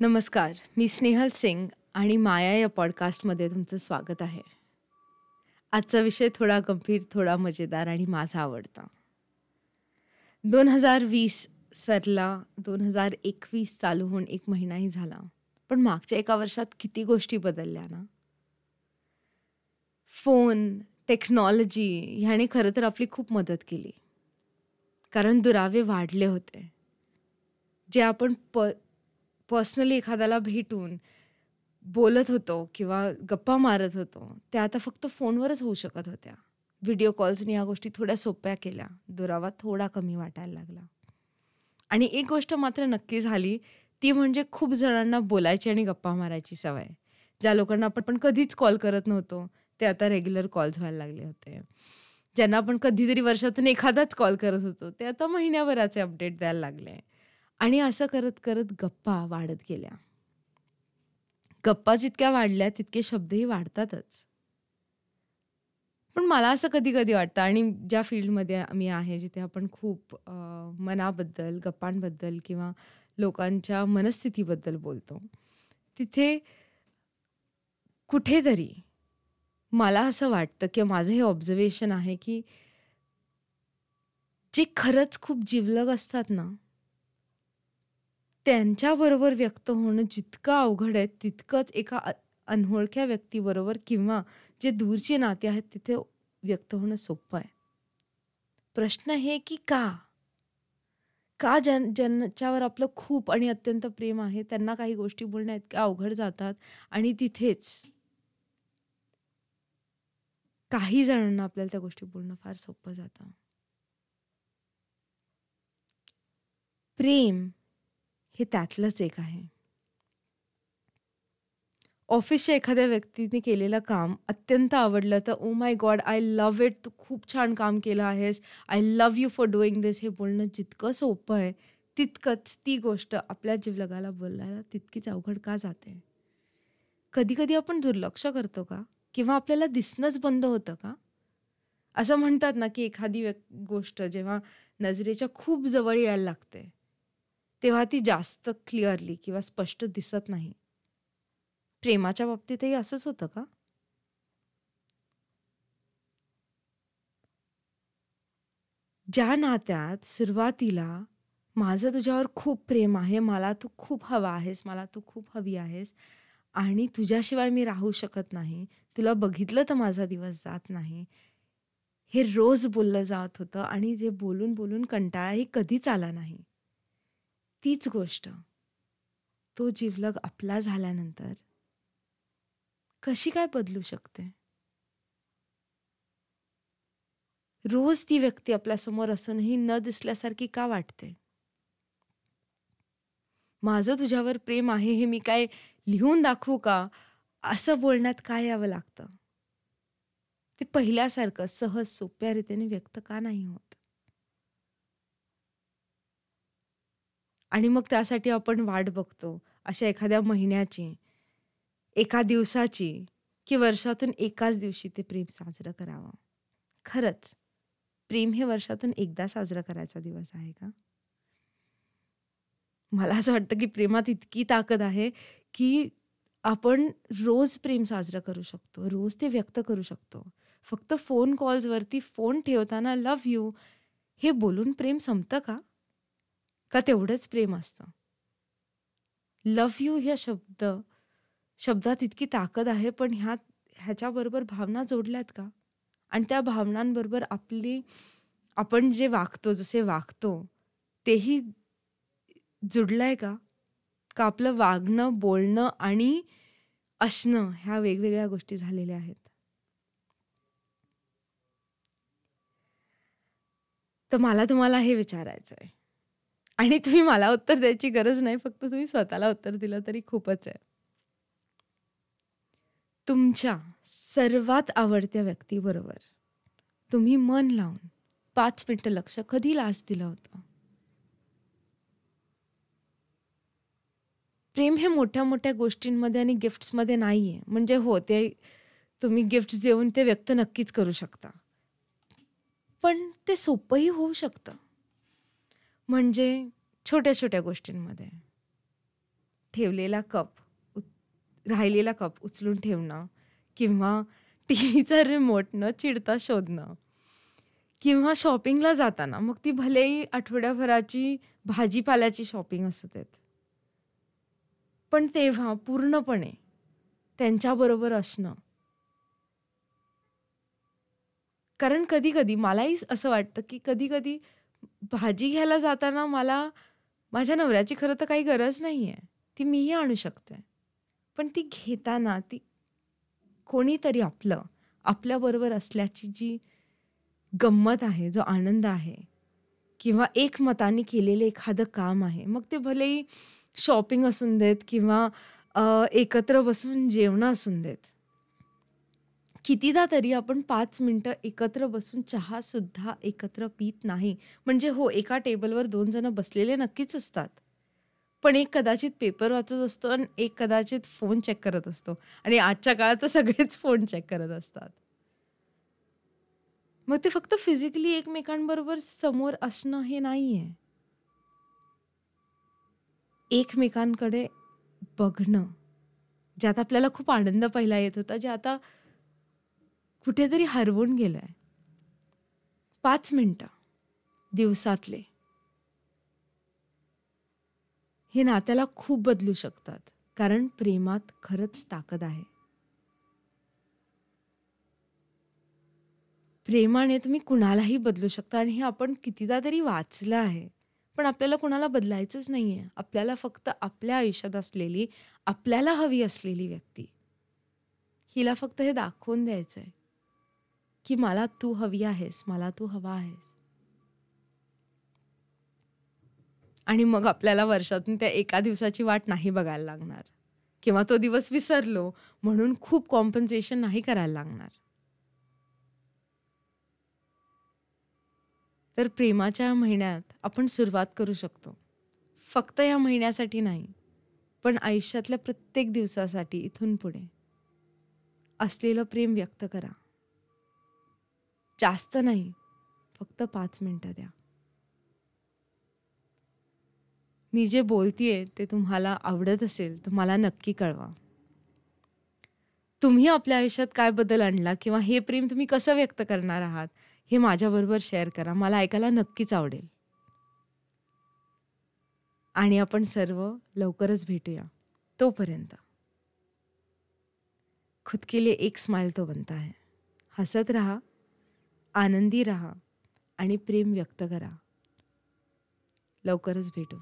नमस्कार मी स्नेहल सिंग आणि माया या पॉडकास्टमध्ये तुमचं स्वागत आहे. आजचा विषय थोडा गंभीर थोडा मजेदार आणि माझा आवडता. दोन हजार वीस सरला दोन हजार एकवीस चालू होऊन एक महिनाही झाला पण मागच्या एका वर्षात किती गोष्टी बदलल्या ना? फोन टेक्नॉलॉजी ह्याने खरं तर आपली खूप मदत केली. कारण दुरावे वाढले होते. जे आपण प पर्सनली एखाद्याला भेटून बोलत होतो किंवा गप्पा मारत होतो त्या आता फक्त फोनवरच होऊ शकत होत्या. व्हिडिओ कॉल्सनी ह्या गोष्टी थोड्या सोप्या केल्या. दुरावा थोडा कमी वाटायला लागला. आणि एक गोष्ट मात्र नक्की झाली ती म्हणजे खूप जणांना बोलायची आणि गप्पा मारायची सवय. ज्या लोकांना आपण पण कधीच कॉल करत नव्हतो ते आता रेग्युलर कॉल्स व्हायला लागले होते. ज्यांना आपण कधीतरी वर्षातून एखादाच कॉल करत होतो ते आता महिन्याभराचे अपडेट द्यायला लागले. आणि असं करत करत गप्पा वाढत गेल्या. गप्पा जितक्या वाढल्या तितके शब्दही वाढतातच. पण मला असं कधी कधी वाटतं आणि ज्या फील्डमध्ये मी आहे जिथे आपण खूप मनाबद्दल गप्पांबद्दल किंवा लोकांच्या मनस्थितीबद्दल बोलतो तिथे कुठेतरी मला असं वाटतं किंवा माझं हे ऑब्झर्वेशन आहे की जे खरंच खूप जिवलग असतात ना त्यांच्याबरोबर व्यक्त होणं जितकं अवघड आहे तितकंच एका अनोळख्या व्यक्तीबरोबर किंवा जे दूरचे नाते आहेत तिथे व्यक्त होणं सोपं आहे. प्रश्न हे की का? का ज्यां ज्यांच्यावर आपलं खूप आणि अत्यंत प्रेम आहे त्यांना काही गोष्टी बोलण्या इतक्या अवघड जातात आणि तिथेच काही जणांना आपल्याला त्या गोष्टी बोलणं फार सोपं जातं. प्रेम हे त्यातलंच एक आहे. ऑफिसच्या एखाद्या व्यक्तीने केलेलं काम अत्यंत आवडलं तर ओ my god I love it तू खूप छान काम केलं आहेस. I love you for doing this हे बोलणं जितकं सोपं आहे तितकंच ती गोष्ट आपल्या जीवलगाला बोलायला तितकीच अवघड का जाते? कधी कधी आपण दुर्लक्ष करतो का? किंवा आपल्याला दिसणंच बंद होतं का? असं म्हणतात ना की एखादी व्यक् गोष्ट जेव्हा नजरेच्या खूप जवळ यायला लागते तेव्हा ती जास्त क्लिअरली किंवा स्पष्ट दिसत नाही. प्रेमाच्या बाबतीतही असंच होतं का? ज्या नात्यात सुरुवातीला माझं तुझ्यावर खूप प्रेम आहे मला तू खूप हवा आहेस मला तू खूप हवी आहेस आणि तुझ्याशिवाय मी राहू शकत नाही तुला बघितलं तर माझा दिवस जात नाही हे रोज बोललं जात होतं आणि जे बोलून बोलून कंटाळाही कधीच आला नाही. तीच गोष्ट. तो जिवलग आपला झाल्यानंतर कशी काय बदलू शकते? रोज ती व्यक्ती आपल्यासमोर असूनही न दिसल्यासारखी का वाटते? माझं तुझ्यावर प्रेम आहे हे मी काय लिहून दाखवू का? असं बोलण्यात काय यावं लागतं? ते पहिल्यासारखं सहज सोप्या रीतीने व्यक्त का नाही होत? आणि मग त्यासाठी आपण वाट बघतो अशा एखाद्या महिन्याची एका दिवसाची की वर्षातून एकाच दिवशी ते प्रेम साजरं करावं. खरंच प्रेम हे वर्षातून एकदा साजरं करायचा दिवस आहे का? मला असं वाटतं की प्रेमात इतकी ताकद आहे की आपण रोज प्रेम साजरं करू शकतो रोज ते व्यक्त करू शकतो. फक्त फोन कॉल्सवरती फोन ठेवताना लव्ह यू हे बोलून प्रेम संपतं का? का तेवढंच प्रेम असतं? लव्ह यू ह्या शब्द शब्दात इतकी ताकद आहे पण ह्या ह्याच्याबरोबर भावना जोडल्यात का? आणि त्या भावनांबरोबर आपली आपण जे वागतो जसे वागतो तेही जुडलंय का? का आपलं वागणं बोलणं आणि असणं ह्या वेगवेगळ्या गोष्टी झालेल्या आहेत? तर मला तुम्हाला हे विचारायचं आहे आणि तुम्ही मला उत्तर द्यायची गरज नाही फक्त तुम्ही स्वतःला उत्तर दिलं तरी खूपच आहे. तुमच्या सर्वात आवडत्या व्यक्तीबरोबर तुम्ही मन लावून पाच मिनटं लक्ष कधी लाच दिलं होतं? प्रेम हे मोठ्या मोठ्या गोष्टींमध्ये आणि गिफ्ट्समध्ये नाही आहे म्हणजे हो ते तुम्ही गिफ्ट्स देऊन ते व्यक्त नक्कीच करू शकता. पण ते सोपंही होऊ शकतं. म्हणजे छोट्या छोट्या गोष्टींमध्ये. ठेवलेला कप राहिलेला कप उचलून ठेवणं किंवा टी व्हीचा रिमोट न चिडता शोधणं किंवा शॉपिंगला जाताना मग ती भलेही आठवड्याभराची भाजीपाल्याची शॉपिंग असू देत. पण तेव्हा पूर्णपणे त्यांच्याबरोबर असणं. कारण कधी कधी मलाही असं वाटतं की कधी कधी भाजी घ्यायला जाताना मला माझ्या नवऱ्याची खरं तर काही गरज नाही आहे ती मीही आणू शकते. पण ती घेताना ती कोणीतरी आपलं आपल्याबरोबर असल्याची जी गंमत आहे जो आनंद आहे किंवा एकमताने केलेलं एखादं काम आहे मग ते भलेही शॉपिंग असून देत किंवा एकत्र बसून जेवणं असून देत कितीदा तरी आपण पाच मिनटं एकत्र बसून चहा सुद्धा एकत्र पित नाही. म्हणजे हो एका टेबलवर दोन जण बसलेले नक्कीच असतात. पण एक कदाचित पेपर वाचत असतो आणि एक कदाचित फोन चेक करत असतो. आणि आजच्या काळात तर सगळेच फोन चेक करत असतात. मग ते फक्त फिजिकली एकमेकांबरोबर समोर असणं हे नाही आहे एकमेकांकडे बघणं. ज्यात आपल्याला खूप आनंद पहिला येत होता जे आता कुठेतरी हरवून गेलाय. पाच मिनटं. दिवसातले. हे नात्याला खूप बदलू शकतात कारण प्रेमात खरंच ताकद आहे. प्रेमाने तुम्ही कुणालाही बदलू शकता आणि हे आपण कितीदा तरी वाचलं आहे पण आपल्याला कुणाला बदलायचंच नाही आहे आपल्याला फक्त आपल्या आयुष्यात असलेली आपल्याला हवी असलेली व्यक्ती. हिला फक्त हे दाखवून द्यायचं आहे की मला तू हवी आहेस मला तू हवा आहेस. आणि मग आपल्याला वर्षातून त्या एका दिवसाची वाट नाही बघायला लागणार. किंवा तो दिवस विसरलो म्हणून खूप कॉम्पन्सेशन नाही करायला लागणार. तर प्रेमाच्या महिन्यात आपण सुरुवात करू शकतो. फक्त या महिन्यासाठी नाही पण आयुष्यातल्या प्रत्येक दिवसासाठी इथून पुढे असलेलं प्रेम व्यक्त करा. जास्त नाही फक्त पाच मिनटं द्या. मी जे बोलतीये ते तुम्हाला आवडत असेल तर मला नक्की कळवा. तुम्ही आपल्या आयुष्यात काय बदल आणला किंवा हे प्रेम तुम्ही कसं व्यक्त करणार आहात हे माझ्याबरोबर शेअर करा. मला ऐकायला नक्कीच आवडेल. आणि आपण सर्व लवकरच भेटूया. तोपर्यंत. खुद के लिए एक स्माइल तो बनता है. हसत रहा आनंदी रहा आणि प्रेम व्यक्त करा. लवकरच भेटू.